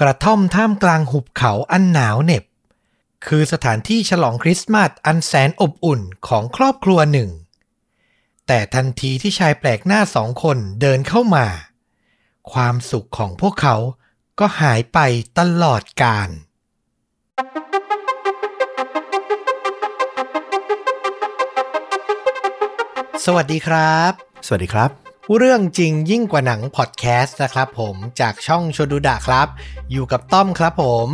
กระท่อมท่ามกลางหุบเขาอันหนาวเหน็บ คือสถานที่ฉลองคริสต์มาสอันแสนอบอุ่นของครอบครัวหนึ่ง แต่ทันทีที่ชายแปลกหน้าสองคนเดินเข้ามา ความสุขของพวกเขาก็หายไปตลอดกาลสวัสดีครับ สวัสดีครับ เรื่องจริงยิ่งกว่าหนังพอดแคสต์นะครับผมจากช่องชวนดูดะครับ อยู่กับต้อมครับผม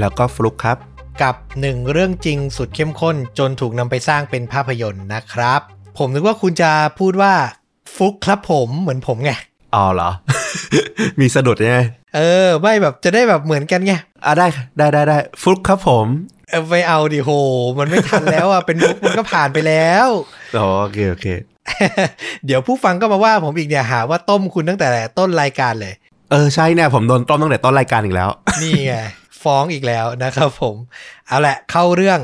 แล้วก็ฟลุกครับ กับหนึ่งเรื่องจริงสุดเข้มข้นจนถูกนำไปสร้างเป็นภาพยนตร์นะครับ ผมนึกว่าคุณจะพูดว่าฟุกครับผมเหมือนผมไงอ๋อเหรอ มีสะดุดใช่ไหมเออ ไม่แบบจะได้แบบเหมือนกันไงอะได้ได้ได้ได้ฟลุกครับผมเออไปเอาดิโห มันไม่ทันแล้วอะ เป็นมุกมันก็ผ่านไปแล้วอ๋อโอเค โอเค เดี๋ยวผู้ฟังก็มาว่าผมอีกเนี่ยหาว่าต้มคุณตั้งแต่ต้นรายการเลย เออใช่เนี่ยผมโดนต้มตั้งแต่ต้นรายการอีกแล้ว นี่ไงฟ้องอีกแล้วนะครับผม เอาแหละเข้าเรื่อง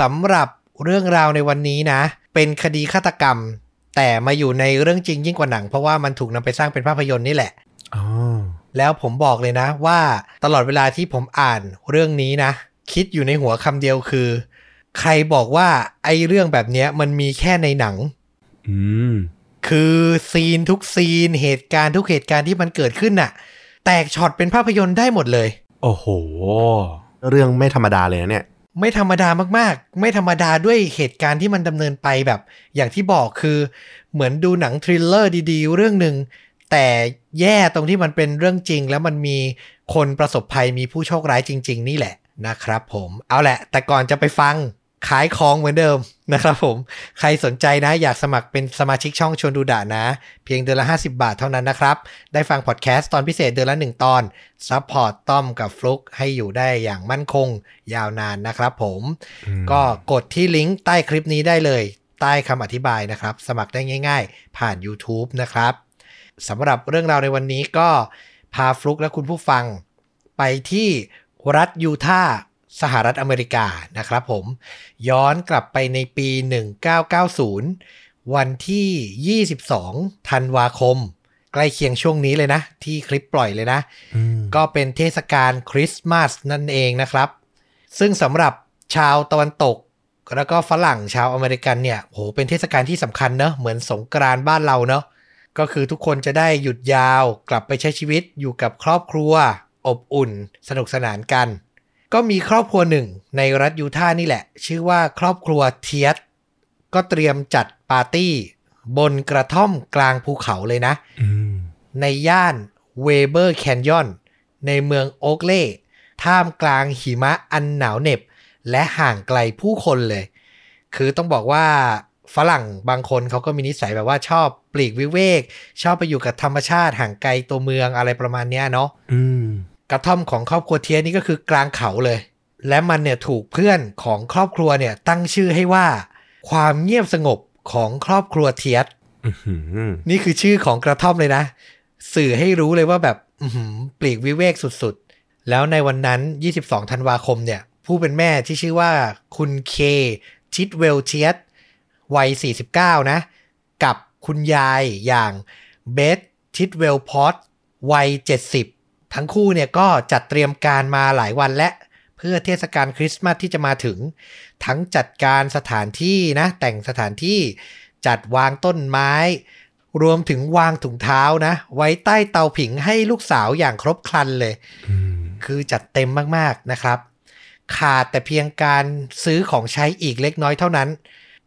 สำหรับเรื่องราวในวันนี้นะ เป็นคดีฆาตกรรม แต่มาอยู่ในเรื่องจริงยิ่งกว่าหนัง เพราะว่ามันถูกนำไปสร้างเป็นภาพยนตร์นี่แหละอ๋อแล้วผมบอกเลยนะว่าตลอดเวลาที่ผมอ่านเรื่องนี้นะ คิดอยู่ในหัวคำเดียวคือ ใครบอกว่าไอ้เรื่องแบบเนี้ยมันมีแค่ในหนังอืม คือซีนทุกซีนเหตุการณ์ทุกเหตุการณ์ที่มันเกิดขึ้นน่ะ แตกช็อตเป็นภาพยนตร์ได้หมดเลย โอ้โห เรื่องไม่ธรรมดาเลยนะเนี่ย ไม่ธรรมดามากๆ ไม่ธรรมดาด้วยเหตุการณ์ที่มันดำเนินไปแบบ อย่างที่บอกคือ เหมือนดูหนัง thriller ดีๆ เรื่องหนึ่งแต่แย่ตรงที่มันเป็นเรื่องจริง แล้วมันมีคนประสบภัยมีผู้โชคร้ายจริง ๆ นี่แหละนะครับผม เอาแหละ แต่ก่อนจะไปฟัง ขายของเหมือนเดิมนะครับผม ใครสนใจนะอยากสมัครเป็นสมาชิกช่องชวนดูดะนะ เพียงเดือนละ 50 บาทเท่านั้นนะครับ ได้ฟังพอดแคสต์ตอนพิเศษเดือนละ 1 ตอน support ต้อมกับฟลุกให้อยู่ได้อย่างมั่นคงยาวนานนะครับผมอืมก็กดที่ลิงก์ใต้คลิปนี้ได้เลย ใต้คำอธิบายนะครับ สมัครได้ง่าย ๆ ผ่าน YouTube นะครับสำหรับเรื่องราวในวันนี้ก็พาฟลุกและคุณผู้ฟัง ไปที่รัฐยูทาห์ สหรัฐอเมริกานะครับผม ย้อนกลับไปในปี 1990 วันที่ 22 ธันวาคม ใกล้เคียงช่วงนี้เลยนะ ที่คลิปปล่อยเลยนะอืมก็เป็นเทศกาลคริสต์มาสนั่นเองนะครับ ซึ่งสำหรับชาวตะวันตก แล้วก็ฝรั่งชาวอเมริกันเนี่ยโหเป็นเทศกาลที่สำคัญเนอะเหมือนสงกรานต์บ้านเราเนอะก็คือทุกคนจะได้หยุดยาวกลับไปใช้ชีวิตอยู่กับครอบครัว อบอุ่น สนุกสนานกัน ก็มีครอบครัวหนึ่งในรัฐยูทาห์นี่แหละ ชื่อว่าครอบครัวเทียสก็เตรียมจัดปาร์ตี้ บนกระท่อมกลางภูเขาเลยนะในย่านเวเบอร์แคนยอนในเมืองโอ๊กเล่ท่ามกลางหิมะอันหนาวเหน็บ และห่างไกลผู้คนเลย คือต้องบอกว่าฝรั่งบางคนเขาก็มีนิสัยแบบว่าชอบปลีกวิเวก ชอบไปอยู่กับธรรมชาติห่างไกลตัวเมืองอะไรประมาณเนี้ยเนาะอืม กระท่อมของครอบครัวเทียนี่ก็คือกลางเขาเลย และมันเนี่ยถูกเพื่อนของครอบครัวเนี่ยตั้งชื่อให้ว่า ความเงียบสงบของครอบครัวเทียสอื้อหือนี่คือชื่อของกระท่อมเลยนะ สื่อให้รู้เลยว่าแบบอื้อหือปลีกวิเวกสุดๆ แล้วในวันนั้น 22 ธันวาคมเนี่ย ผู้เป็นแม่ที่ชื่อว่าคุณเค ชิดเวลเทียสวัย 49 นะ กับคุณยายอย่างเบสชิดเวลพอตวัย 70 ทั้งคู่เนี่ยก็จัดเตรียมการมาหลายวันและเพื่อเทศกาลคริสต์มาสที่จะมาถึง ทั้งจัดการสถานที่นะ แต่งสถานที่จัดวางต้นไม้ รวมถึงวางถุงเท้านะ ไว้ใต้เตาผิงให้ลูกสาวอย่างครบครันเลยอืมคือจัดเต็มมากๆนะครับ ขาดแต่เพียงการซื้อของใช้อีกเล็กน้อยเท่านั้น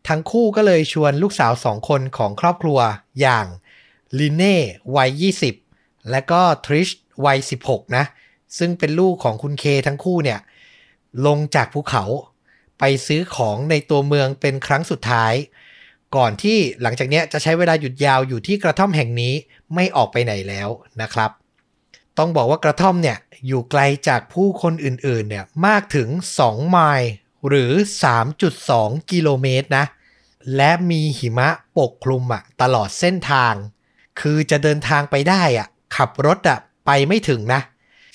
ทั้งคู่ก็เลยชวนลูกสาวสองคนของครอบครัวอย่างลินเน่วัย 20 และก็ทริช วัย 16 นะ ซึ่งเป็นลูกของคุณเคทั้งคู่เนี่ย ลงจากภูเขาไปซื้อของในตัวเมืองเป็นครั้งสุดท้าย ก่อนที่หลังจากเนี้ยจะใช้เวลาหยุดยาวอยู่ที่กระท่อมแห่งนี้ไม่ออกไปไหนแล้วนะครับ ต้องบอกว่ากระท่อมเนี่ยอยู่ไกลจากผู้คนอื่นๆเนี่ยมากถึง 2 ไมล์หรือ 3.2 กิโลเมตรนะ และมีหิมะปกคลุมอะตลอดเส้นทาง คือจะเดินทางไปได้อะขับรถอะ ไปไม่ถึงนะ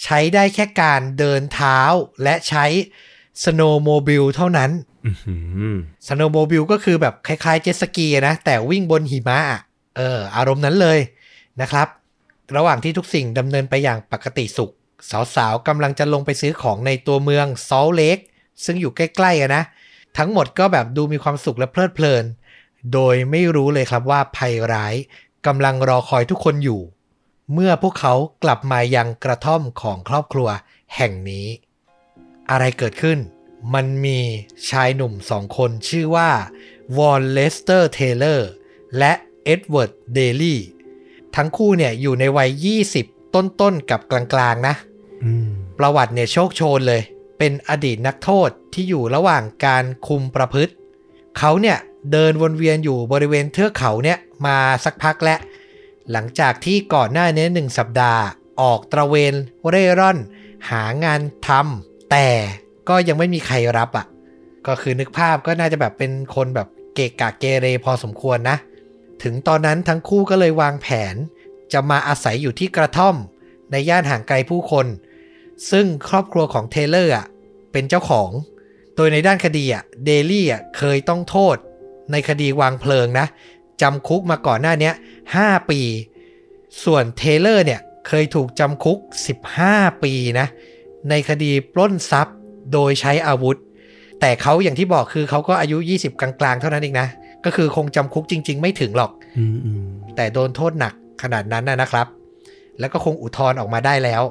ใช้ได้แค่การเดินเท้าและใช้ snowmobile เท่านั้นอื้อหือ snowmobile ก็คือแบบคล้ายๆเจ็ตสกีอะนะ แต่วิ่งบนหิมะอะเอออารมณ์นั้นเลยนะครับ ระหว่างที่ทุกสิ่งดำเนินไปอย่างปกติสุข สาวๆกำลังจะลงไปซื้อของในตัวเมืองซอลเลกซึ่งอยู่ใกล้ๆอะนะ ทั้งหมดก็แบบดูมีความสุขและเพลิดเพลิน โดยไม่รู้เลยครับว่าภัยร้ายกำลังรอคอยทุกคนอยู่ เมื่อพวกเขากลับมายังกระท่อมของครอบครัวแห่งนี้ อะไรเกิดขึ้น มันมีชายหนุ่มสองคนชื่อว่าวอลเลสเตอร์เทเลอร์และเอ็ดเวิร์ดเดลี่ทั้งคู่เนี่ยอยู่ในวัย 20 ต้นๆ กับกลางๆ นะประวัติเนี่ยโชกโชนเลย เป็นอดีตนักโทษที่อยู่ระหว่างการคุมประพฤติ เขาเนี่ยเดินวนเวียนอยู่บริเวณเทือกเขาเนี่ยมาสักพักแล้ว หลังจากที่ก่อนหน้านี้หนึ่งสัปดาห์ ออกตระเวนเร่ร่อน หางานทำแต่ก็ยังไม่มีใครรับอะ่ะ ก็คือนึกภาพก็น่าจะแบบเป็นคนแบบเกะกะเกเรพอสมควรนะ ถึงตอนนั้นทั้งคู่ก็เลยวางแผน จะมาอาศัยอยู่ที่กระท่อม ในย่านห่างไกลผู้คน ซึ่งครอบครัวของเทเลอร์อะเป็นเจ้าของ โดยในด้านคดีอะเดลี่อะเคยต้องโทษในคดีวางเพลิงนะ จำคุกมาก่อนหน้าเนี้ย5ปี ส่วนเทเลอร์เนี่ยเคยถูกจำคุก 15 ปีนะ ในคดีปล้นทรัพย์โดยใช้อาวุธ แต่เขาอย่างที่บอกคือเขาก็อายุ 20 กลางๆ เท่านั้นเองนะ ก็คือคงจำคุกจริง ๆ ไม่ถึงหรอกอืมอืมแต่โดนโทษหนักขนาดนั้นนะนะครับ แล้วก็คงอุทธรณ์ออกมาได้แล้ว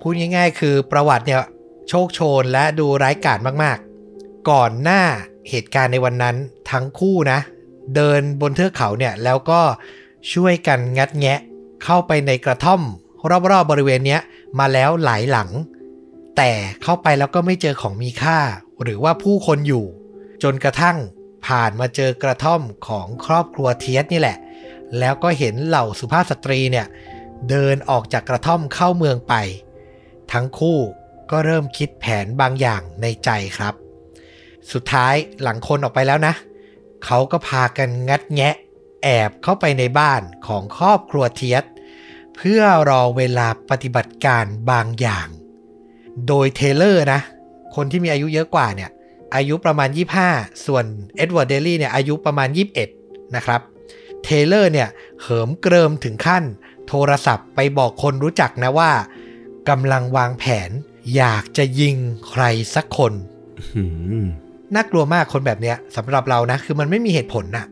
พูดง่าย ๆ คือประวัติเนี่ยโชคโชนและดูร้ายกาจมากๆ ก่อนหน้าเหตุการณ์ในวันนั้นทั้งคู่นะ เดินบนเทือกเขาเนี่ยแล้วก็ช่วยกันงัดแงะ เข้าไปในกระท่อม รอบๆบริเวณเนี้ยมาแล้วหลายหลัง แต่เข้าไปแล้วก็ไม่เจอของมีค่า หรือว่าผู้คนอยู่ จนกระทั่งผ่านมาเจอกระท่อมของครอบครัวเทียสนี่แหละ แล้วก็เห็นเหล่าสุภาพสตรีเนี่ยเดินออกจากกระท่อมเข้าเมืองไป ทั้งคู่ก็เริ่มคิดแผนบางอย่างในใจครับ สุดท้ายหลังคนออกไปแล้วนะ เขาก็พากันงัดแงะ แอบเข้าไปในบ้านของครอบครัวเทียสเพื่อรอเวลาปฏิบัติการบางอย่าง โดยเทเลอร์นะ คนที่มีอายุเยอะกว่าเนี่ย อายุประมาณ 25 ส่วนเอ็ดเวิร์ดเดลี่เนี่ยอายุประมาณ 21 นะครับ เทเลอร์เนี่ยเหิมเกริมถึงขั้น โทรศัพท์ไปบอกคนรู้จักนะว่ากำลังวางแผน อยากจะยิงใครสักคน น่ากลัวมากคนแบบเนี้ยสำหรับเรานะ คือมันไม่มีเหตุผลน่ะ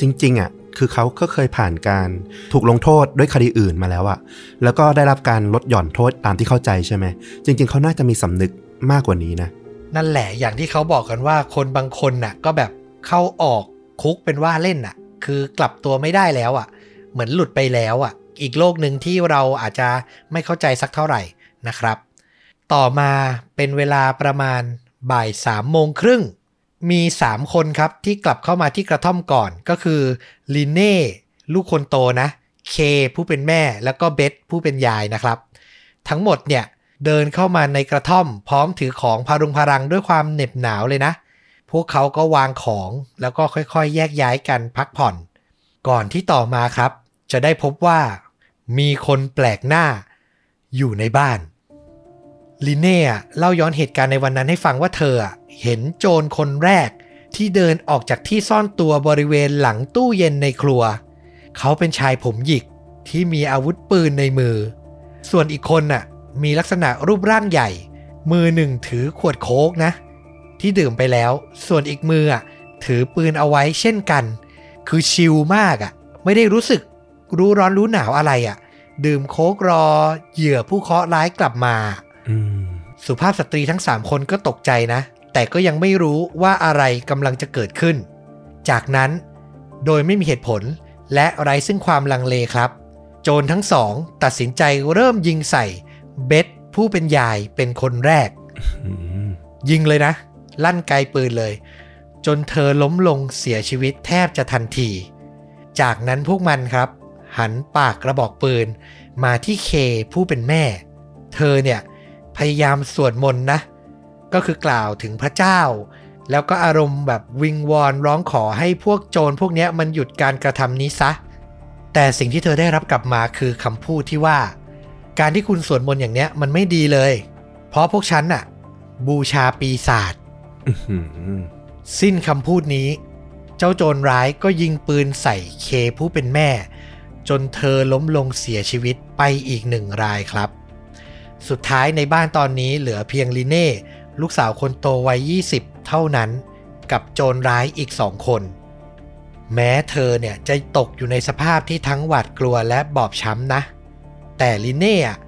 จริง ๆอะคือเขาก็เคยผ่านการถูกลงโทษด้วยคดีอื่นมาแล้วอะแล้วก็ได้รับการลดหย่อนโทษตามที่เข้าใจใช่ไหม จริง ๆ เขาน่าจะมีสำนึกมากกว่านี้นะ นั่นแหละอย่างที่เขาบอกกันว่าคนบางคนน่ะ ก็แบบเข้าออกคุกเป็นว่าเล่นน่ะ คือกลับตัวไม่ได้แล้วอะเหมือนหลุดไปแล้วอะอีกโลกหนึ่งที่เราอาจจะไม่เข้าใจสักเท่าไหร่นะครับ ต่อมาเป็นเวลาประมาณบ่ายสามโมงครึ่ง มี 3 คนครับที่กลับเข้ามาที่กระท่อมก่อนก็คือลินเน่ลูกคนโตนะ เคผู้เป็นแม่แล้วก็เบธผู้เป็นยายนะครับ ทั้งหมดเนี่ยเดินเข้ามาในกระท่อม พร้อมถือของพารุงพารังด้วยความเหน็บหนาวเลยนะ พวกเขาก็วางของแล้วก็ค่อยๆ แยกย้ายกันพักผ่อน ก่อนที่ต่อมาครับ จะได้พบว่า มีคนแปลกหน้า อยู่ในบ้านลิเน่เล่าย้อนเหตุการณ์ในวันนั้นให้ฟังว่าเธออะ เห็นโจรคนแรกที่เดินออกจากที่ซ่อนตัวบริเวณหลังตู้เย็นในครัว เขาเป็นชายผมหยิกที่มีอาวุธปืนในมือ ส่วนอีกคนน่ะมีลักษณะรูปร่างใหญ่ มือหนึ่งถือขวดโค้กนะ ที่ดื่มไปแล้ว ส่วนอีกมืออะถือปืนเอาไว้เช่นกัน คือชิลมากอะ ไม่ได้รู้สึกรู้ร้อนรู้หนาวอะไรอะ ดื่มโค้กรอ เหยื่อผู้เคราะห์ร้ายกลับมาอืมสุภาพสตรีทั้ง3คนก็ตกใจนะ แต่ก็ยังไม่รู้ว่าอะไรกำลังจะเกิดขึ้น จากนั้นโดยไม่มีเหตุผลและไร้ซึ่งความลังเลครับ โจรทั้งสองตัดสินใจเริ่มยิงใส่เบธผู้เป็นยายเป็นคนแรก ยิงเลยนะ ลั่นไกลปืนเลย จนเธอล้มลงเสียชีวิตแทบจะทันที จากนั้นพวกมันครับ หันปากกระบอกปืน มาที่เคผู้เป็นแม่ เธอเนี่ย พยายามสวดมนต์นะ ก็คือกล่าวถึงพระเจ้า แล้วก็อารมณ์แบบวิงวอนร้องขอให้พวกโจรพวกนี้มันหยุดการกระทำนี้ซะ แต่สิ่งที่เธอได้รับกลับมาคือคำพูดที่ว่า การที่คุณสวดมนต์อย่างเนี้ยมันไม่ดีเลย เพราะพวกฉันน่ะ บูชาปีศาจสิ้นคำพูดนี้ เจ้าโจรร้ายก็ยิงปืนใส่เคผู้เป็นแม่ จนเธอล้มลงเสียชีวิตไปอีกหนึ่งรายครับ สุดท้ายในบ้านตอนนี้เหลือเพียงลิเน่ ลูกสาวคนโตวัย 20 เท่านั้น กับโจรร้ายอีกสองคน แม้เธอเนี่ยจะตกอยู่ในสภาพที่ทั้งหวาดกลัวและบอบช้ำนะ แต่ลิเน่อะ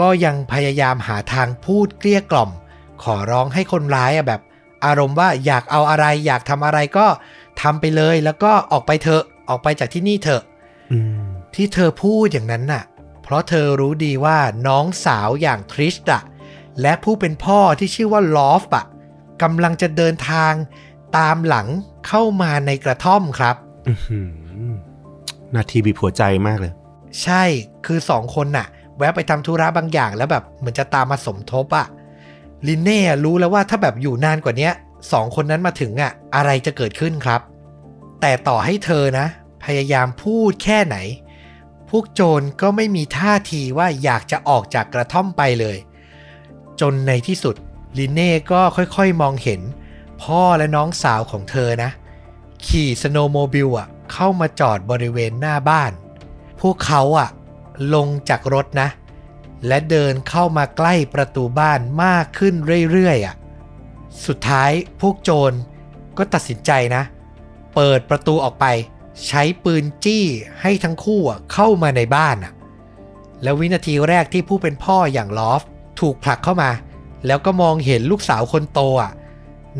ก็ยังพยายามหาทางพูดเกลี้ยกล่อม ขอร้องให้คนร้ายอะแบบ อารมณ์ว่าอยากเอาอะไรอยากทำอะไรก็ทำไปเลยแล้วก็ออกไปเถอะออกไปจากที่นี่เถอะอืมที่เธอพูดอย่างนั้นน่ะ เพราะเธอรู้ดีว่าน้องสาวอย่างทริสต์อะ และผู้เป็นพ่อที่ชื่อว่าลอฟอะกำลังจะเดินทางตามหลังเข้ามาในกระท่อมครับอื้อหือนาทีบีบหัวใจมากเลย ใช่คือสองคนน่ะ แวะไปทำธุระบางอย่างแล้วแบบเหมือนจะตามมาสมทบอะลินเน่อะรู้แล้วว่าถ้าแบบอยู่นานกว่าเนี้ยสองคนนั้นมาถึงอะอะไรจะเกิดขึ้นครับ แต่ต่อให้เธอนะ พยายามพูดแค่ไหน พวกโจรก็ไม่มีท่าทีว่าอยากจะออกจากกระท่อมไปเลย จนในที่สุดลินเน่ก็ค่อยๆมองเห็น พ่อและน้องสาวของเธอนะ ขี่สโนว์โมบิลอะเข้ามาจอดบริเวณหน้าบ้าน พวกเขาอะลงจากรถนะ และเดินเข้ามาใกล้ประตูบ้านมากขึ้นเรื่อยๆอะสุดท้ายพวกโจรก็ตัดสินใจนะ เปิดประตูออกไป ใช้ปืนจี้ให้ทั้งคู่อะเข้ามาในบ้านอะ แล้ววินาทีแรกที่ผู้เป็นพ่ออย่างลอฟ ถูกผลักเข้ามา แล้วก็มองเห็นลูกสาวคนโตอะ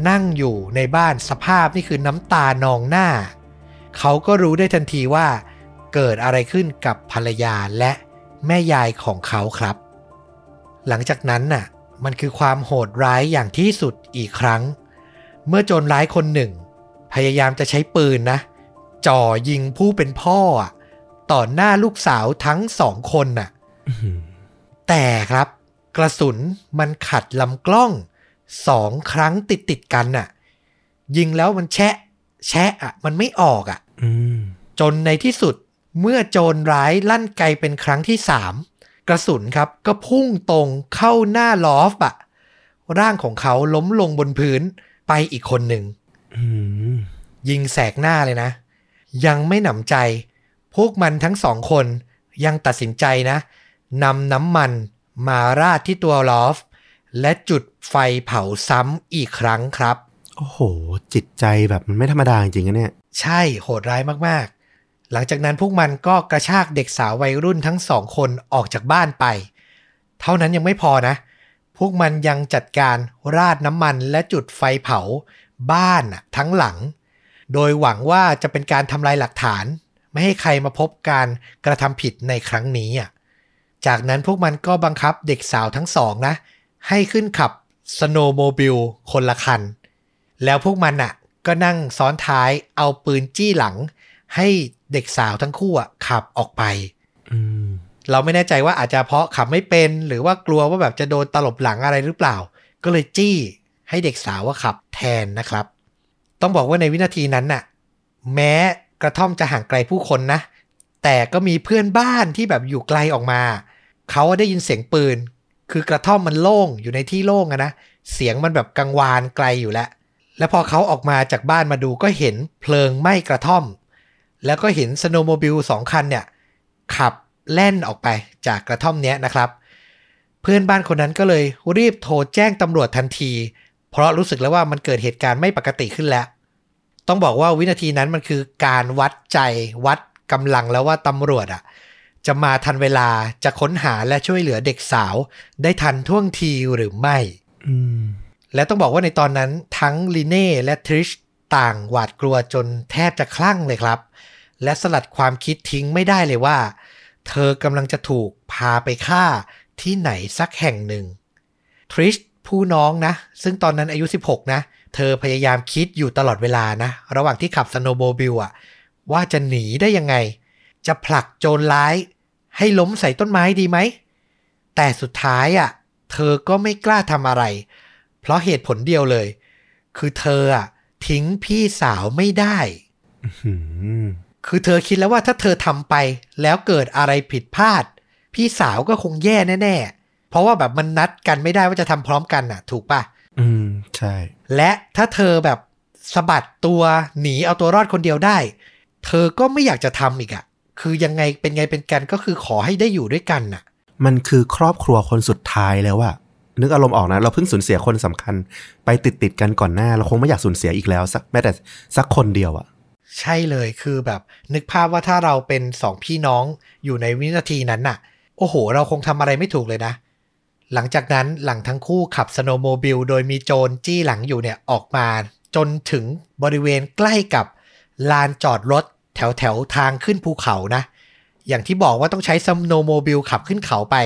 นั่งอยู่ในบ้านสภาพนี่คือน้ำตานองหน้า เขาก็รู้ได้ทันทีว่า เกิดอะไรขึ้นกับภรรยาและแม่ยายของเขาครับ หลังจากนั้นน่ะ มันคือความโหดร้ายอย่างที่สุดอีกครั้ง เมื่อโจรร้ายคนหนึ่ง พยายามจะใช้ปืนนะ จ่อยิงผู้เป็นพ่ออะต่อหน้าลูกสาวทั้งสองคนน่ะอื้อหือแต่ครับ กระสุนมันขัดลำกล้องสองครั้งติดติดๆกันน่ะ ยิงแล้วมันแชะ แชะอะ มันไม่ออกอะอืมจนในที่สุดเมื่อโจรร้ายลั่นไกเป็นครั้งที่สามกระสุนครับก็พุ่งตรงเข้าหน้าลอฟอะร่างของเขาล้มลงบนพื้นไปอีกคนหนึ่งอืมยิงแสกหน้าเลยนะ ยังไม่หนำใจ พวกมันทั้งสองคนยังตัดสินใจนะนำน้ำมัน มาราดที่ตัวลอฟ และจุดไฟเผาซ้ำอีกครั้งครับ โอ้โห จิตใจแบบมันไม่ธรรมดาจริงๆนะเนี่ย ใช่โหดร้ายมากๆ หลังจากนั้นพวกมันก็กระชากเด็กสาววัยรุ่นทั้งสองคนออกจากบ้านไป เท่านั้นยังไม่พอนะ พวกมันยังจัดการราดน้ำมันและจุดไฟเผา บ้านน่ะทั้งหลัง โดยหวังว่าจะเป็นการทำลายหลักฐาน ไม่ให้ใครมาพบการกระทำผิดในครั้งนี้อะ จากนั้นพวกมันก็บังคับเด็กสาวทั้งสองนะ ให้ขึ้นขับสโนว์โมบิลคนละคัน แล้วพวกมันอะ ก็นั่งซ้อนท้ายเอาปืนจี้หลัง ให้เด็กสาวทั้งคู่อะขับออกไปเราไม่แน่ใจว่าอาจจะเพราะขับไม่เป็น หรือว่ากลัวว่าแบบจะโดนตลบหลังอะไรหรือเปล่า ก็เลยจี้ให้เด็กสาวว่าขับแทนนะครับ ต้องบอกว่าในวินาทีนั้นน่ะ แม้กระท่อมจะห่างไกลผู้คนนะ แต่ก็มีเพื่อนบ้านที่แบบอยู่ไกลออกมา เขาได้ยินเสียงปืน คือกระท่อมมันโล่งอยู่ในที่โล่งอะนะ เสียงมันแบบกังวานไกลอยู่แล้ว แล้วพอเขาออกมาจากบ้านมาดูก็เห็นเพลิงไหม้กระท่อม แล้วก็เห็นสโนโมบิลสองคันเนี่ย ขับแล่นออกไปจากกระท่อมเนี้ยนะครับ เพื่อนบ้านคนนั้นก็เลยรีบโทรแจ้งตำรวจทันที เพราะรู้สึกแล้วว่ามันเกิดเหตุการณ์ไม่ปกติขึ้นแล้ว ต้องบอกว่าวินาทีนั้นมันคือการวัดใจวัดกำลังแล้วว่าตำรวจอะ จะมาทันเวลาจะค้นหาและช่วยเหลือเด็กสาว ได้ทันท่วงทีหรือไม่อืมและต้องบอกว่าในตอนนั้นทั้งลีเน่และทริชต่างหวาดกลัวจนแทบจะคลั่งเลยครับ และสลัดความคิดทิ้งไม่ได้เลยว่า เธอกำลังจะถูกพาไปฆ่าที่ไหนสักแห่งหนึ่งทริชผู้น้องนะ ซึ่งตอนนั้นอายุ 16 นะ เธอพยายามคิดอยู่ตลอดเวลานะ ระหว่างที่ขับสโนว์โมบิลอะว่าจะหนีได้ยังไง จะผลักโจรร้าย ให้ล้มใส่ต้นไม้ดีไหม แต่สุดท้ายอะเธอก็ไม่กล้าทำอะไร เพราะเหตุผลเดียวเลย คือเธออะทิ้งพี่สาวไม่ได้อืมคือเธอคิดแล้วว่าถ้าเธอทำไป แล้วเกิดอะไรผิดพลาด พี่สาวก็คงแย่แน่ๆ เพราะว่าแบบมันนัดกันไม่ได้ว่าจะทำพร้อมกันน่ะ ถูกปะอืม ใช่ และถ้าเธอแบบสะบัดตัวหนีเอาตัวรอดคนเดียวได้ เธอก็ไม่อยากจะทำอีกอะ คือยังไงเป็นไงเป็นกันก็คือขอให้ได้อยู่ด้วยกันน่ะ มันคือครอบครัวคนสุดท้ายแล้วอะนึกอารมณ์ออกนะ เราเพิ่งสูญเสียคนสำคัญ ไปติดติดๆกันก่อนหน้า เราคงไม่อยากสูญเสียอีกแล้วสักแม้แต่สักคนเดียวอะใช่เลยคือแบบ นึกภาพว่าถ้าเราเป็นสองพี่น้องอยู่ในวินาทีนั้นน่ะ โอ้โห เราคงทำอะไรไม่ถูกเลยนะ หลังจากนั้นหลังทั้งคู่ขับสโนว์โมบิลโดยมีโจรจี้หลังอยู่เนี่ยออกมา จนถึงบริเวณใกล้กับลานจอดรถ แถวแถวๆทางขึ้นภูเขานะ อย่างที่บอกว่าต้องใช้สโนว์โมบิลขับขึ้นเขาไป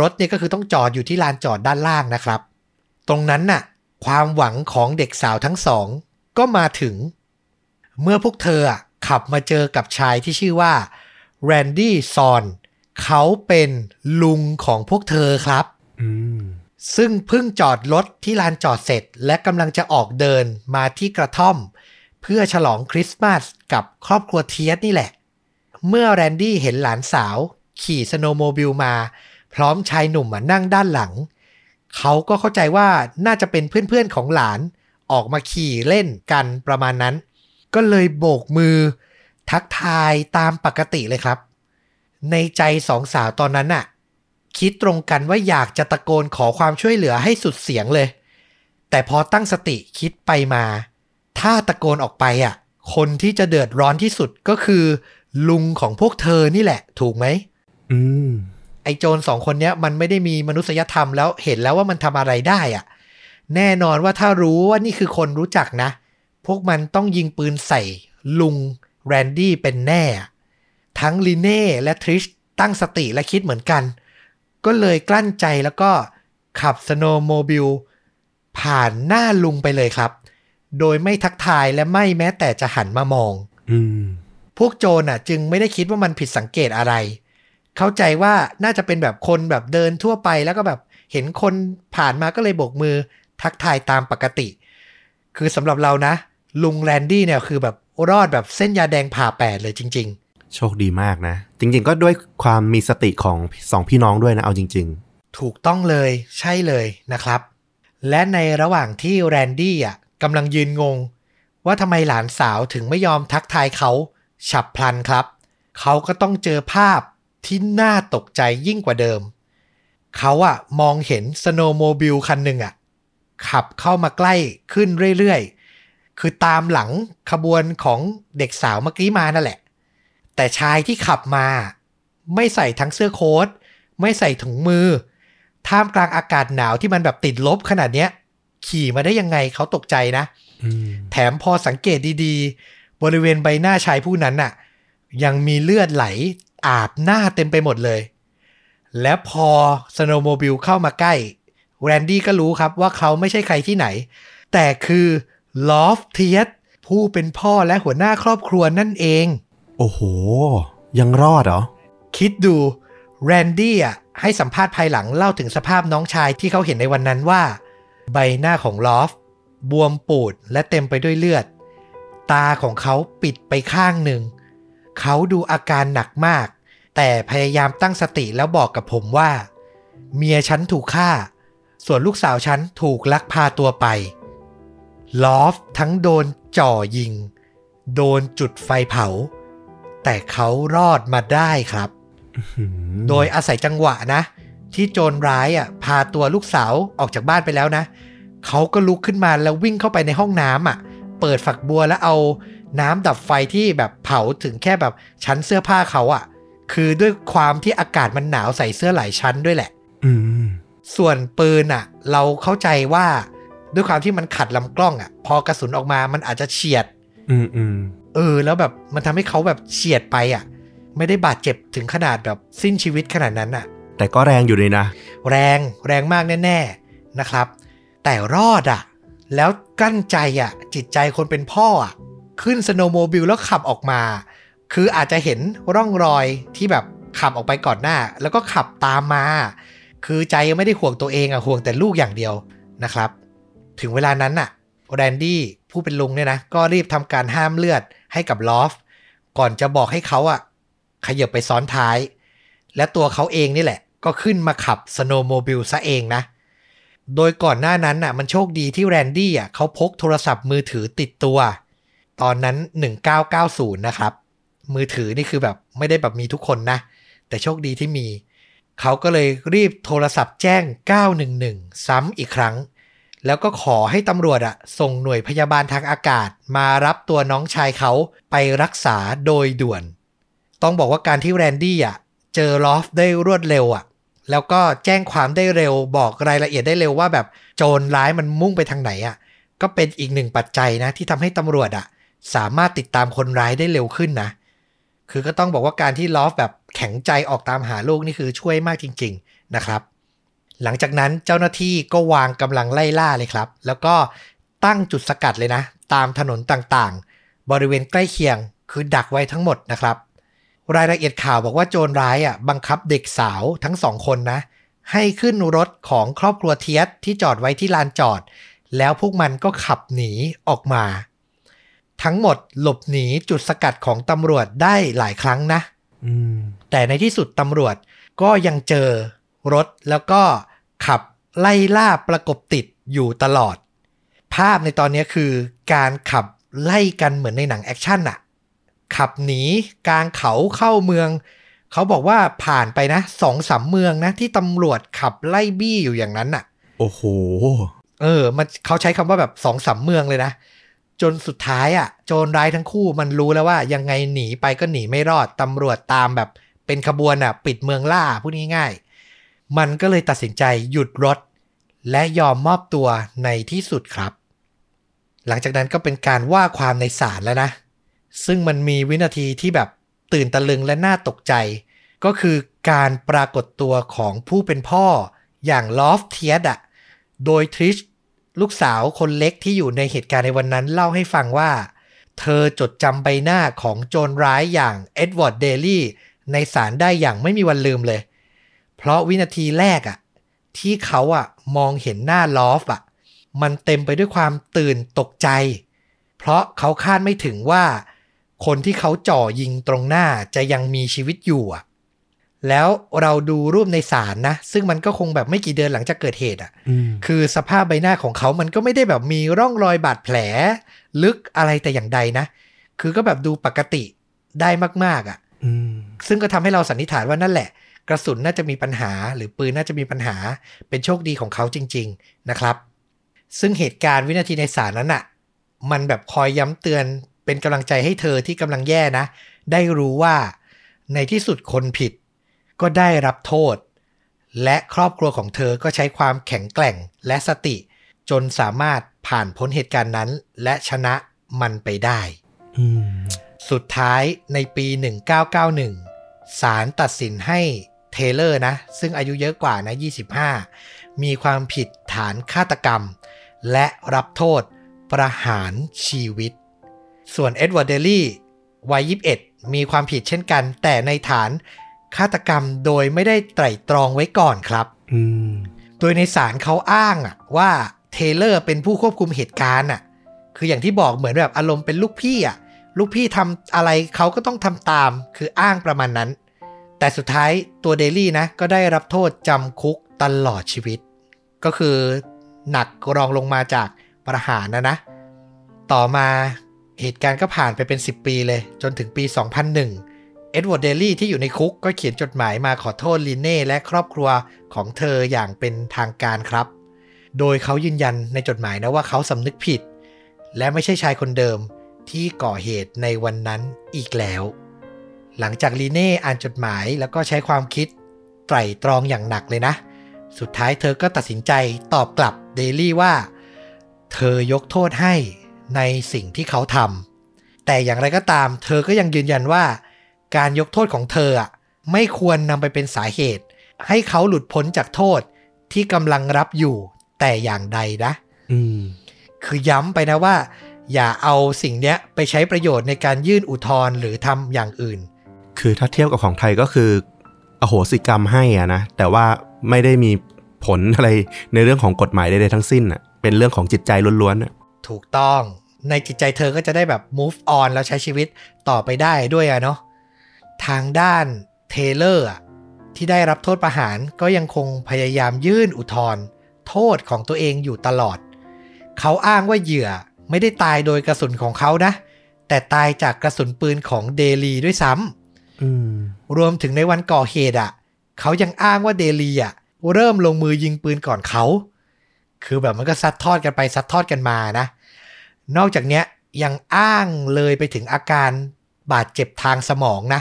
รถเนี่ยก็คือต้องจอดอยู่ที่ลานจอดด้านล่างนะครับ ตรงนั้นน่ะ ความหวังของเด็กสาวทั้งสอง ก็มาถึง เมื่อพวกเธออะขับมาเจอกับชายที่ชื่อว่าแรนดี้ซอนเขาเป็นลุงของพวกเธอครับอืมซึ่งเพิ่งจอดรถที่ลานจอดเสร็จ และกำลังจะออกเดินมาที่กระท่อม เพื่อฉลองคริสต์มาสกับครอบครัวเทียสนี่แหละ เมื่อแรนดี้เห็นหลานสาว ขี่ snowmobile มา พร้อมชายหนุ่มมานั่งด้านหลัง เขาก็เข้าใจว่าน่าจะเป็นเพื่อนๆของหลานออกมาขี่เล่นกันประมาณนั้น ก็เลยโบกมือ ทักทายตามปกติเลยครับ ในใจสองสาวตอนนั้นน่ะ คิดตรงกันว่าอยากจะตะโกนขอความช่วยเหลือให้สุดเสียงเลย แต่พอตั้งสติคิดไปมา ถ้าตะโกนออกไปอะ คนที่จะเดือดร้อนที่สุดก็คือ ลุงของพวกเธอนี่แหละ ถูกไหม อืม ไอ้โจรสองคนเนี้ยมันไม่ได้มีมนุษยธรรมแล้วเห็นแล้วว่ามันทำอะไรได้อะ แน่นอนว่าถ้ารู้ว่านี่คือคนรู้จักนะ พวกมันต้องยิงปืนใส่ลุงแรนดี้เป็นแน่อะทั้งลิเน่และทริชตั้งสติและคิดเหมือนกัน ก็เลยกลั้นใจแล้วก็ขับ snowmobile ผ่านหน้าลุงไปเลยครับ โดยไม่ทักทายและไม่แม้แต่จะหันมามองอืมพวกโจรน่ะ จึงไม่ได้คิดว่ามันผิดสังเกตอะไร เข้าใจว่าน่าจะเป็นแบบคนแบบเดินทั่วไปแล้วก็แบบเห็นคนผ่านมาก็เลยโบกมือทักทายตามปกติ คือสำหรับเรานะ ลุงแรนดี้เนี่ยคือแบบรอดแบบเส้นยาแดงผ่าแปดเลยจริงโชคดีมากนะ จริง ๆ ก็ด้วยความมีสติของสองพี่น้องด้วยนะเอาจริง ๆ ถูกต้องเลยใช่เลยนะครับ และในระหว่างที่แรนดี้อะ กำลังยืนงง ว่าทำไมหลานสาวถึงไม่ยอมทักทายเขาฉับพลันครับ เขาก็ต้องเจอภาพที่น่าตกใจยิ่งกว่าเดิม เขาอะมองเห็น snowmobile คันหนึ่งอะขับเข้ามาใกล้ขึ้นเรื่อยๆ คือตามหลังขบวนของเด็กสาวเมื่อกี้มานั่นแหละ แต่ชายที่ขับมา ไม่ใส่ทั้งเสื้อโค้ทไม่ใส่ถุงมือ ท่ามกลางอากาศหนาวที่มันแบบติดลบขนาดเนี้ย ขี่มาได้ยังไงเขาตกใจนะๆอืมแถมพอสังเกตดีๆ บริเวณใบหน้าชายผู้นั้นน่ะ ยังมีเลือดไหลอาบหน้าเต็มไปหมดเลย และพอสโนว์โมบิลเข้ามาใกล้ แรนดี้ก็รู้ครับว่าเขาไม่ใช่ใครที่ไหน แต่คือลอฟเทียสผู้เป็นพ่อและหัวหน้าครอบครัวนั่นเอง โอ้โห ยังรอดเหรอ คิดดูแรนดี้อะให้สัมภาษณ์ภายหลังเล่าถึงสภาพน้องชายที่เขาเห็นในวันนั้นว่า ใบหน้าของลอฟบวมปูดและเต็มไปด้วยเลือด ตาของเขาปิดไปข้างหนึ่ง เขาดูอาการหนักมาก แต่พยายามตั้งสติแล้วบอกกับผมว่า เมียฉันถูกฆ่า ส่วนลูกสาวฉันถูกลักพาตัวไป ลอฟทั้งโดนจ่อยิง โดนจุดไฟเผา แต่เขารอดมาได้ครับอืมโดยอาศัยจังหวะนะ ที่โจรร้ายอะพาตัวลูกสาวออกจากบ้านไปแล้วนะ เขาก็ลุกขึ้นมาแล้ววิ่งเข้าไปในห้องน้ำอะ เปิดฝักบัวแล้วเอาน้ำดับไฟที่แบบเผาถึงแค่แบบชั้นเสื้อผ้าเขาอะ คือด้วยความที่อากาศมันหนาวใส่เสื้อหลายชั้นด้วยแหละ อืมส่วนปืนอะ เราเข้าใจว่าด้วยความที่มันขัดลำกล้องอะ พอกระสุนออกมามันอาจจะเฉียด อืมอืมเออ แล้วแบบมันทำให้เขาแบบเฉียดไปอะ ไม่ได้บาดเจ็บถึงขนาดแบบสิ้นชีวิตขนาดนั้นอะ แต่ก็แรงอยู่เลยนะ แรงแรงมากแน่ๆนะครับ แต่รอดอะ แล้วกั้นใจอะ จิตใจคนเป็นพ่ออะ ขึ้นสโนว์โมบิลแล้วขับออกมา คืออาจจะเห็นร่องรอยที่แบบขับออกไปก่อนหน้า แล้วก็ขับตามมา คือใจยังไม่ได้ห่วงตัวเองอะห่วงแต่ลูกอย่างเดียวนะครับ ถึงเวลานั้นน่ะแรนดี้ผู้เป็นลุงเนี่ยนะ ก็รีบทำการห้ามเลือดให้กับลอฟ ก่อนจะบอกให้เขาอะขยับไปซ้อนท้าย และตัวเขาเองนี่แหละ ก็ขึ้นมาขับสโนว์โมบิลซะเองนะ โดยก่อนหน้านั้นน่ะมันโชคดีที่แรนดี้อะเขาพกโทรศัพท์มือถือติดตัว ตอนนั้น 1990 นะครับ มือถือนี่คือแบบไม่ได้แบบมีทุกคนนะ แต่โชคดีที่มี เขาก็เลยรีบโทรศัพท์แจ้ง 911 ซ้ำอีกครั้ง แล้วก็ขอให้ตำรวจอะส่งหน่วยพยาบาลทางอากาศ มารับตัวน้องชายเขาไปรักษาโดยด่วน ต้องบอกว่าการที่แรนดี้อะเจอลอฟได้รวดเร็วอะ แล้วก็แจ้งความได้เร็วบอกรายละเอียดได้เร็วว่าแบบโจรร้ายมันมุ่งไปทางไหนอะก็เป็นอีกหนึ่งปัจจัยนะที่ทำให้ตำรวจอะสามารถติดตามคนร้ายได้เร็วขึ้นนะ คือก็ต้องบอกว่าการที่ลอฟแบบแข็งใจออกตามหาลูกนี่คือช่วยมากจริง ๆนะครับ หลังจากนั้นเจ้าหน้าที่ก็วางกำลังไล่ล่าเลยครับ แล้วก็ตั้งจุดสกัดเลยนะ ตามถนนต่างๆ บริเวณใกล้เคียงคือดักไว้ทั้งหมดนะครับ รายละเอียดข่าวบอกว่าโจรร้ายอะบังคับเด็กสาวทั้งสองคนนะ ให้ขึ้นรถของครอบครัวเทียสที่จอดไว้ที่ลานจอด แล้วพวกมันก็ขับหนีออกมา ทั้งหมดหลบหนีจุดสกัดของตำรวจได้หลายครั้งนะอืมแต่ในที่สุดตำรวจก็ยังเจอรถแล้วก็ขับไล่ล่าประกบติดอยู่ตลอด ภาพในตอนนี้คือการขับไล่กันเหมือนในหนังแอคชั่นอะ ขับหนีกลางเขาเข้าเมือง เขาบอกว่าผ่านไปนะสองสามเมืองนะ ที่ตำรวจขับไล่บี้อยู่อย่างนั้นน่ะ โอ้โห เออ มันเขาใช้คำว่าแบบสองสามเมืองเลยนะ จนสุดท้ายอะ โจรร้ายทั้งคู่มันรู้แล้วว่ายังไงหนีไปก็หนีไม่รอดตำรวจตามแบบเป็นขบวนอะ ปิดเมืองล่าพูดง่ายๆมันก็เลยตัดสินใจหยุดรถ และยอมมอบตัวในที่สุดครับ หลังจากนั้นก็เป็นการว่าความในศาลแล้วนะ ซึ่งมันมีวินาทีที่แบบตื่นตะลึงและน่าตกใจ ก็คือการปรากฏตัวของผู้เป็นพ่ออย่างลอฟเทียดอะโดยทริชลูกสาวคนเล็กที่อยู่ในเหตุการณ์ในวันนั้นเล่าให้ฟังว่า เธอจดจำใบหน้าของโจรร้ายอย่างเอ็ดเวิร์ดเดลี่ในศาลได้อย่างไม่มีวันลืมเลย เพราะวินาทีแรกอะที่เขาอะมองเห็นหน้าลอฟอะมันเต็มไปด้วยความตื่นตกใจ เพราะเขาคาดไม่ถึงว่า คนที่เขาจ่อยิงตรงหน้าจะยังมีชีวิตอยู่อะแล้วเราดูรูปในศาลนะ ซึ่งมันก็คงแบบไม่กี่เดือนหลังจากเกิดเหตุอะอืมคือสภาพใบหน้าของเขามันก็ไม่ได้แบบมีร่องรอยบาดแผล ลึกอะไรแต่อย่างใดนะ คือก็แบบดูปกติได้มาก ๆอะ่ะอืมซึ่งก็ทำให้เราสันนิษฐานว่านั่นแหละ กระสุนน่าจะมีปัญหา หรือปืนน่าจะมีปัญหา เป็นโชคดีของเขาจริง ๆนะครับ ซึ่งเหตุการณ์วินาทีในศาลนั้นอะ มันแบบคอยย้ำเตือน เป็นกำลังใจให้เธอที่กำลังแย่นะ ได้รู้ว่าในที่สุดคนผิด ก็ได้รับโทษ และครอบครัวของเธอก็ใช้ความแข็งแกร่งและสติ จนสามารถผ่านพ้นเหตุการณ์นั้น และชนะมันไปได้อืมสุดท้ายในปี 1991 ศาลตัดสินให้เทเลอร์นะ ซึ่งอายุเยอะกว่านะ 25 มีความผิดฐานฆาตกรรม และรับโทษประหารชีวิต ส่วนเอ็ดเวิร์ดเดลี่วัย 21 มีความผิดเช่นกัน แต่ในฐานฆาตกรรมโดยไม่ได้ไตร่ตรองไว้ก่อนครับอืมโดยในศาลเขาอ้างอะว่าเทเลอร์เป็นผู้ควบคุมเหตุการณ์อะคืออย่างที่บอกเหมือนแบบอารมณ์เป็นลูกพี่อะลูกพี่ทำอะไรเขาก็ต้องทำตาม คืออ้างประมาณนั้น แต่สุดท้ายตัวเดลี่นะ ก็ได้รับโทษจำคุกตลอดชีวิต ก็คือหนักรองลงมาจากประหารนะนะ ต่อมา เหตุการณ์ก็ผ่านไปเป็น 10 ปีเลย จนถึงปี 2001 เอ็ดเวิร์ดเดลี่ที่อยู่ในคุกก็เขียนจดหมายมาขอโทษลินเน่และครอบครัวของเธออย่างเป็นทางการครับ โดยเขายืนยันในจดหมายนะว่าเขาสำนึกผิด และไม่ใช่ชายคนเดิมที่ก่อเหตุในวันนั้นอีกแล้ว หลังจากลีเน่อ่านจดหมายแล้วก็ใช้ความคิดไตร่ตรองอย่างหนักเลยนะ สุดท้ายเธอก็ตัดสินใจตอบกลับเดลี่ว่า เธอยกโทษให้ ในสิ่งที่เขาทำแต่อย่างไรก็ตาม เธอก็ยังยืนยันว่า การยกโทษของเธออะไม่ควรนำไปเป็นสาเหตุ ให้เขาหลุดพ้นจากโทษที่กำลังรับอยู่แต่อย่างใดนะอืมคือย้ำไปนะว่า อย่าเอาสิ่งเนี้ยไปใช้ประโยชน์ในการยื่นอุทธรณ์หรือทำอย่างอื่น คือถ้าเทียบกับของไทยก็คือ อโหสิกรรมให้อะนะ แต่ว่าไม่ได้มีผลอะไรในเรื่องของกฎหมายใดๆทั้งสิ้นอะเป็นเรื่องของจิตใจล้วนๆอะ ถูกต้อง ในจิตใจเธอก็จะได้แบบ move on แล้วใช้ชีวิตต่อไปได้ด้วยอะเนาะทางด้านเทเลอร์อะที่ได้รับโทษประหารก็ยังคงพยายามยื่นอุทธรณ์โทษของตัวเองอยู่ตลอด เขาอ้างว่าเหยื่อไม่ได้ตายโดยกระสุนของเขานะ แต่ตายจากกระสุนปืนของเดลีด้วยซ้ำอืมรวมถึงในวันก่อเหตุอะเขายังอ้างว่าเดลีอะเริ่มลงมือยิงปืนก่อนเขา คือแบบมันก็ซัดทอดกันไปซัดทอดกันมานะ นอกจากเนี้ยยังอ้างเลยไปถึงอาการบาดเจ็บทางสมองนะ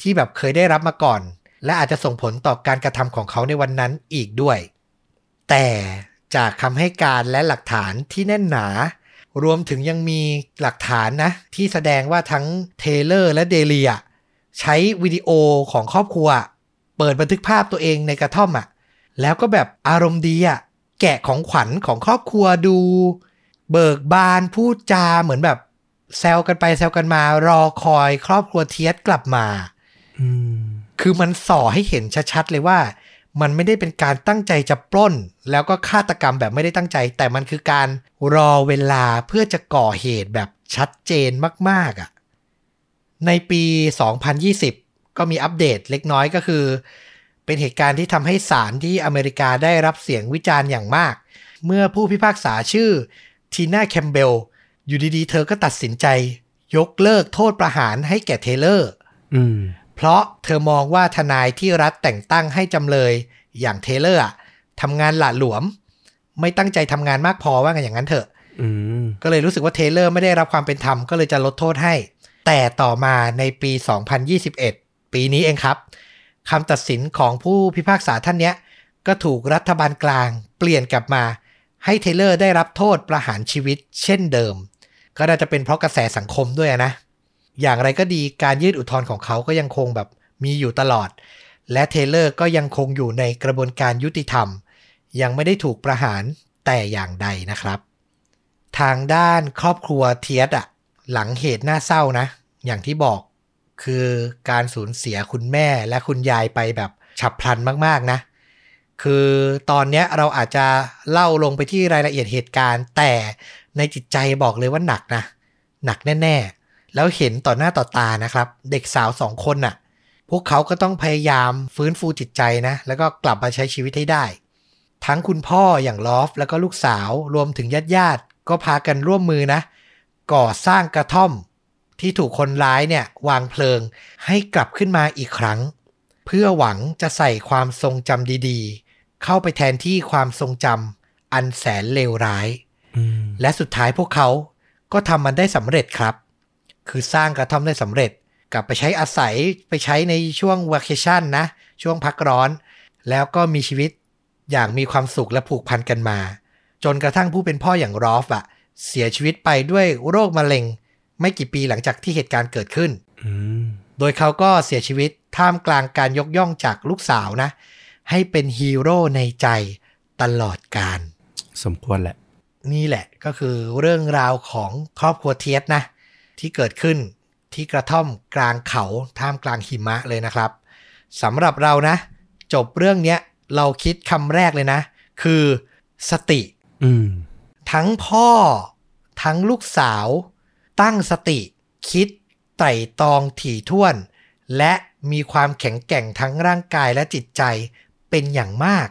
ที่แบบเคยได้รับมาก่อน และอาจจะส่งผลต่อการกระทำของเขาในวันนั้นอีกด้วย แต่จากคำให้การและหลักฐานที่แน่นหนา รวมถึงยังมีหลักฐานนะ ที่แสดงว่าทั้งเทเลอร์และเดลี่ใช้วิดีโอของครอบครัว เปิดบันทึกภาพตัวเองในกระท่อมอะแล้วก็แบบอารมณ์ดีอะ แกะของขวัญของครอบครัวดู เบิกบานพูดจาเหมือนแบบแซวกันไปแซวกันมารอคอยครอบครัวเทียสกลับมาอืมคือมันส่อให้เห็นชัดๆเลยว่า มันไม่ได้เป็นการตั้งใจจะปล้น แล้วก็ฆาตกรรมแบบไม่ได้ตั้งใจ แต่มันคือการรอเวลาเพื่อจะก่อเหตุแบบชัดเจนมากๆอะ่ะในปี 2020 ก็มีอัปเดตเล็กน้อยก็คือ เป็นเหตุการณ์ที่ทำให้ศาลที่อเมริกาได้รับเสียงวิจารณ์อย่างมาก เมื่อผู้พิพากษาชื่อทีน่าแคมเบลอยู่ดีๆ เธอก็ตัดสินใจ ยกเลิกโทษประหารให้แก่เทเลอร์อืมเพราะเธอมองว่าทนายที่รัฐแต่งตั้งให้จำเลยอย่างเทเลอร์อะทำงานหละหลวม ไม่ตั้งใจทำงานมากพอว่ากันอย่างนั้นเถอะอืมก็เลยรู้สึกว่าเทเลอร์ไม่ได้รับความเป็นธรรมก็เลยจะลดโทษให้ แต่ต่อมาในปี 2021 ปีนี้เองครับ คำตัดสินของผู้พิพากษาท่านเนี้ย ก็ถูกรัฐบาลกลางเปลี่ยนกลับมา ให้เทเลอร์ได้รับโทษประหารชีวิตเช่นเดิม ก็น่าจะเป็นเพราะกระแสสังคมด้วยนะ อย่างไรก็ดีการยื่นอุทธรณ์ของเขาก็ยังคงแบบมีอยู่ตลอด และเทเลอร์ก็ยังคงอยู่ในกระบวนการยุติธรรม ยังไม่ได้ถูกประหารแต่อย่างใดนะครับ ทางด้านครอบครัวเทียสอะหลังเหตุน่าเศร้านะ อย่างที่บอก คือการสูญเสียคุณแม่และคุณยายไปแบบฉับพลันมากๆนะ คือตอนนี้เราอาจจะเล่าลงไปที่รายละเอียดเหตุการณ์ แต่ในจิตใจบอกเลยว่าหนักนะหนักแน่ๆ แล้วเห็นต่อหน้าต่อตานะครับ เด็กสาวสองคนน่ะ พวกเขาก็ต้องพยายามฟื้นฟูจิตใจนะ แล้วก็กลับมาใช้ชีวิตให้ได้ ทั้งคุณพ่ออย่างลอฟ แล้วก็ลูกสาวรวมถึงญาติญาติๆก็พากันร่วมมือนะ ก่อสร้างกระท่อม ที่ถูกคนร้ายเนี่ยวางเพลิงให้กลับขึ้นมาอีกครั้ง เพื่อหวังจะใส่ความทรงจำดีๆ เข้าไปแทนที่ความทรงจำอันแสนเลวร้ายอืมและสุดท้ายพวกเขาก็ทำมันได้สำเร็จครับ คือสร้างกระท่อมได้สำเร็จ กลับไปใช้อาศัยไปใช้ในช่วงว a เคชั่นนะ ช่วงพักร้อน แล้วก็มีชีวิตอย่างมีความสุขและผูกพันกันมา จนกระทั่งผู้เป็นพ่ออย่างรอฟอะเสียชีวิตไปด้วยโรคมะเร็ง ไม่กี่ปีหลังจากที่เหตุการณ์เกิดขึ้นอืมโดยเขาก็เสียชีวิตท่ามกลางการยกย่องจากลูกสาวนะ ให้เป็นฮีโร่ในใจตลอดกาลสมควรแหละ นี่แหละก็คือเรื่องราวของครอบครัวเทียสนะ ที่เกิดขึ้นที่กระท่อมกลางเขาท่ามกลางหิมะเลยนะครับสำหรับเรานะ จบเรื่องเนี้ยเราคิดคำแรกเลยนะ คือสติอืมทั้งพ่อ ทั้งลูกสาว ตั้งสติ คิดไตร่ตรองถี่ถ้วน และมีความแข็งแกร่งทั้งร่างกายและจิตใจเป็นอย่างมาก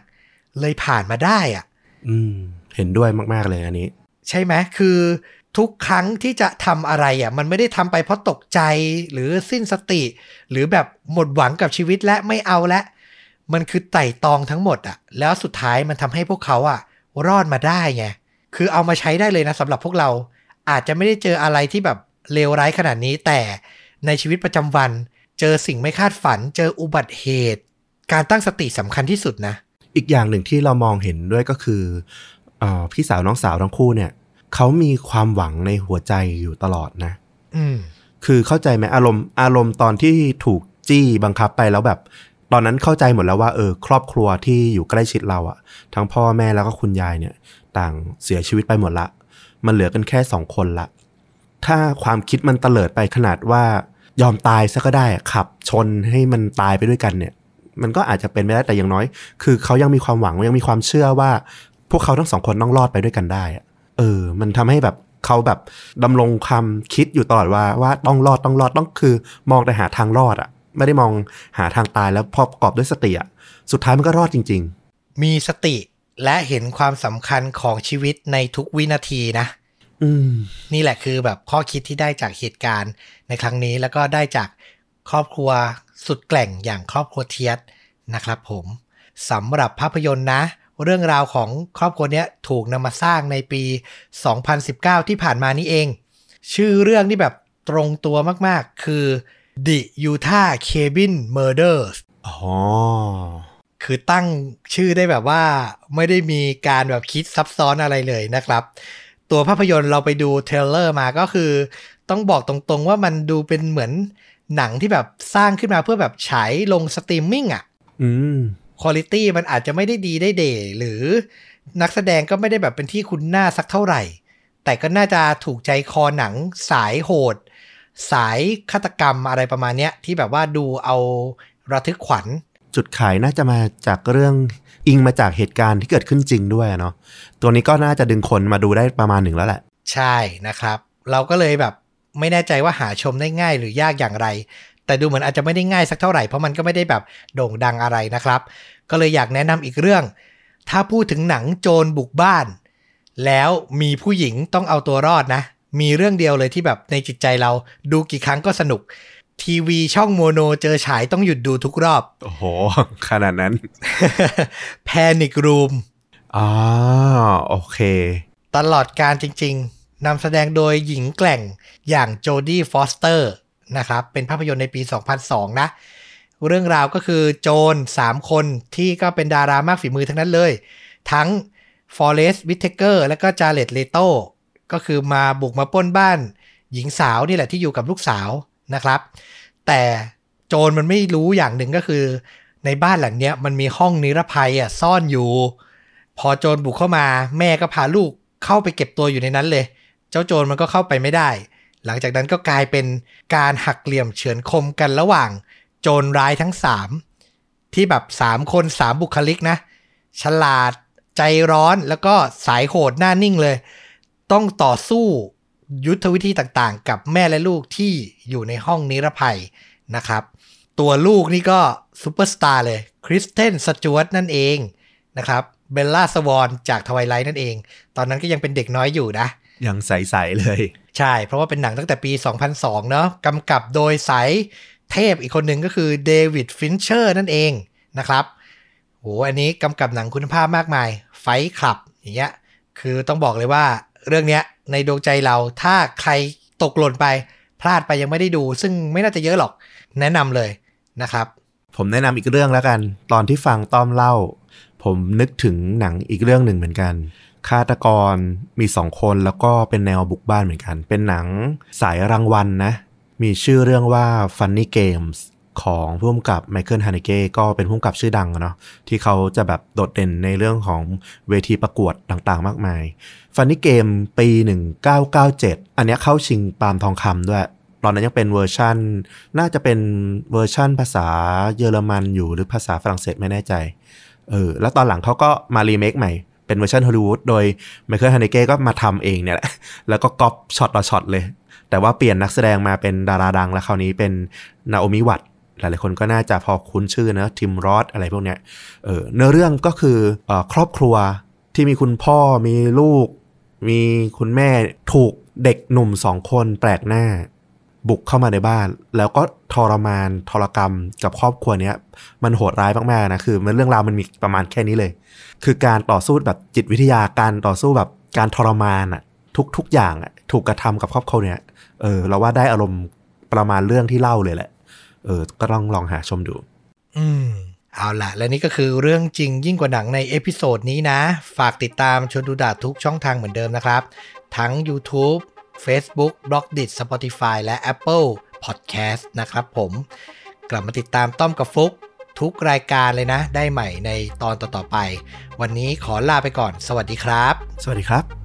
เลยผ่านมาได้อะอืม เห็นด้วยมาก ๆ เลยอันนี้ ใช่ไหมคือทุกครั้งที่จะทำอะไรอะ มันไม่ได้ทำไปเพราะตกใจหรือสิ้นสติ หรือแบบหมดหวังกับชีวิตและไม่เอาและมันคือไต่ตองทั้งหมดอะ แล้วสุดท้ายมันทำให้พวกเขาอะ รอดมาได้ไง คือเอามาใช้ได้เลยนะสำหรับพวกเรา อาจจะไม่ได้เจออะไรที่แบบเลวร้ายขนาดนี้ แต่ในชีวิตประจำวันเจอสิ่งไม่คาดฝัน เจออุบัติเหตุ การตั้งสติสำคัญที่สุดนะ อีกอย่างหนึ่งที่เรามองเห็นด้วยก็คือเออพี่สาวน้องสาวทั้งคู่เนี่ยเขามีความหวังในหัวใจอยู่ตลอดนะ อืมคือเข้าใจไหมอารมณ์อารมณ์ตอนที่ถูกจี้บังคับไปแล้วแบบ ตอนนั้นเข้าใจหมดแล้วว่าเออ ครอบครัวที่อยู่ใกล้ชิดเราอะทั้งพ่อแม่แล้วก็คุณยายเนี่ย ต่างเสียชีวิตไปหมดละ มันเหลือกันแค่สองคนละ ถ้าความคิดมันเตลิดไปขนาดว่ายอมตายซะก็ได้ขับชนให้มันตายไปด้วยกันเนี่ย มันก็อาจจะเป็นไม่ได้แต่อย่างน้อย คือเขายังมีความหวังยังมีความเชื่อว่า พวกเขาทั้งสองคนต้องรอดไปด้วยกันได้เออ มันทำให้แบบเขาแบบดำรงความคิดอยู่ตลอดว่าว่าต้องรอดต้องรอดต้องคือ มองแต่หาทางรอดอะไม่ได้มองหาทางตายแล้วพอประกอบด้วยสติอะสุดท้ายมันก็รอดจริงมีสติ และเห็นความสำคัญของชีวิตในทุกวินาทีนะๆอืมนี่แหละคือแบบข้อคิดที่ได้จากเหตุการณ์ในครั้งนี้แล้วก็ได้จากครอบครัวสุดแกล่งอย่างครอบครัวเทียสนะครับผมสำหรับภาพยนตร์นะ เรื่องราวของครอบครัวเนี้ยถูกนำมาสร้างในปี 2019 ที่ผ่านมานี้เอง ชื่อเรื่องที่แบบตรงตัวมากๆ คือ The Utah Cabin Murders อ๋อ คือตั้งชื่อได้แบบว่าไม่ได้มีการแบบคิดซับซ้อนอะไรเลยนะครับ ตัวภาพยนตร์เราไปดู trailer มาก็คือ ต้องบอกตรงๆว่ามันดูเป็นเหมือนหนังที่แบบสร้างขึ้นมาเพื่อแบบฉายลงสตรีมมิ่งอะอืมคุณภาพมันอาจจะไม่ได้ดีได้เด่หรือนักแสดงก็ไม่ได้แบบเป็นที่คุ้นหน้าสักเท่าไหร่ แต่ก็น่าจะถูกใจคอหนังสายโหด สายฆาตกรรมอะไรประมาณเนี้ยที่แบบว่าดูเอาระทึกขวัญ จุดขายน่าจะมาจากเรื่องอิงมาจากเหตุการณ์ที่เกิดขึ้นจริงด้วยเนาะตัวนี้ก็น่าจะดึงคนมาดูได้ประมาณหนึ่งแล้วแหละ ใช่นะครับ เราก็เลยแบบไม่แน่ใจว่าหาชมได้ง่ายหรือยากอย่างไร แต่ดูเหมือนอาจจะไม่ได้ง่ายสักเท่าไหร่เพราะมันก็ไม่ได้แบบโด่งดังอะไรนะครับ ก็เลยอยากแนะนำอีกเรื่อง ถ้าพูดถึงหนังโจรบุกบ้าน แล้วมีผู้หญิงต้องเอาตัวรอดนะ มีเรื่องเดียวเลยที่แบบในจิตใจเราดูกี่ครั้งก็สนุก ทีวีช่องโมโนเจอฉายต้องหยุดดูทุกรอบ โอ้โห ขนาดนั้น Panic Room อ๋อโอเค ตลอดกาลจริง ๆนำแสดงโดยหญิงแกร่งอย่างโจดี้ฟอสเตอร์นะครับ เป็นภาพยนตร์ในปี 2002 นะ เรื่องราวก็คือโจร3 คนที่ก็เป็นดารามากฝีมือทั้งนั้นเลย ทั้งฟอเรสต์วิทเทเกอร์และก็จาเร็ดเลโตก็คือมาบุกมาปล้นบ้าน หญิงสาวนี่แหละที่อยู่กับลูกสาว นะครับ แต่โจรมันไม่รู้อย่างหนึ่งก็คือ ในบ้านหลังเนี้ยมันมีห้องนิรภัยอะซ่อนอยู่ พอโจรบุกเข้ามา แม่ก็พาลูกเข้าไปเก็บตัวอยู่ในนั้นเลย เจ้าโจรมันก็เข้าไปไม่ได้ หลังจากนั้นก็กลายเป็นการหักเหลี่ยมเฉือนคมกันระหว่าง โจรร้ายทั้ง3ที่แบบ3คน3บุคลิกนะ ฉลาดใจร้อนแล้วก็สายโหดหน้านิ่งเลย ต้องต่อสู้ ยุทธวิธีต่างๆ กับแม่และลูกที่อยู่ในห้องนิรภัยนะครับ ตัวลูกนี่ก็ซูเปอร์สตาร์เลยคริสเตนสจ๊วตนั่นเองนะครับเบลล่าสวอนจากทไวไลท์นั่นเอง ตอนนั้นก็ยังเป็นเด็กน้อยอยู่นะ ยังใส ๆ เลย ใช่ เพราะว่าเป็นหนังตั้งแต่ปี 2002 เนาะกำกับโดยสายเทพอีกคนหนึ่งก็คือเดวิดฟินเชอร์นั่นเองนะครับโหอันนี้กำกับหนังคุณภาพมากมาย ไฟคลับอย่างเงี้ย คือต้องบอกเลยว่าเรื่องเนี้ย ในดวงใจเรา ถ้าใครตกหล่นไป พลาดไปยังไม่ได้ดู ซึ่งไม่น่าจะเยอะหรอก แนะนำเลยนะครับ ผมแนะนำอีกเรื่องแล้วกัน ตอนที่ฟังต้อมเล่า ผมนึกถึงหนังอีกเรื่องหนึ่งเหมือนกันฆาตกรมีสองคนแล้วก็เป็นแนวบุกบ้านเหมือนกัน เป็นหนังสายรางวัลนะมีชื่อเรื่องว่า Funny Games ของผู้กำกับไมเคิลฮานิเก้ก็เป็นผู้กำกับชื่อดังเนาะที่เขาจะแบบโดดเด่นในเรื่องของเวทีประกวดต่างๆ มากมาย Funny Game ปี 1997 อันนี้เข้าชิงปาล์มทองคำด้วย ตอนนั้นยังเป็นเวอร์ชันน่าจะเป็นเวอร์ชันภาษาเยอรมันอยู่หรือภาษาฝรั่งเศสไม่แน่ใจ เออ แล้วตอนหลังเขาก็มารีเมคใหม่ เป็นเวอร์ชันฮอลลีวูดโดยไมเคิลฮานิเก้ก็มาทำเองเนี่ยแหละ แล้วก็ก๊อปช็อตต่อช็อตเลย แต่ว่าเปลี่ยนนักแสดงมาเป็นดาราดัง แล้วคราวนี้เป็นนาโอมิวัตส์หลายๆคนก็น่าจะพอคุ้นชื่อนะทิมรอธอะไรพวกเนี้ย เออเนื้อเรื่องก็คือออครอบครัวที่มีคุณพ่อมีลูก มีคุณแม่ถูกเด็กหนุ่มสองคนแปลกหน้า บุกเข้ามาในบ้าน แล้วก็ทรมานทรกรรมกับครอบครัวเนี้ย มันโหดร้ายมากๆนะคือ มันเรื่องราวมันมีประมาณแค่นี้เลย คือการต่อสู้แบบจิตวิทยาการต่อสู้แบบการทรมานอะทุกทุกอย่างอะถูกกระทำกับครอบครัวเนี้ยเออเราว่าได้อารมณ์ประมาณเรื่องที่เล่าเลยแหละ เออ ก็ต้องลองหาชมดู อืม เอาละและนี่ก็คือเรื่องจริงยิ่งกว่าหนังใน episode นี้นะ ฝากติดตามชนดูดาทุกช่องทางเหมือนเดิมนะครับ ทั้ง YouTube Facebook b l o g d i t Spotify และ Apple Podcast นะครับผม กลับมาติดตามต้อมกับฟุกทุกรายการเลยนะ ได้ใหม่ในตอนต่อๆไป วันนี้ขอลาไปก่อน สวัสดีครับ สวัสดีครับ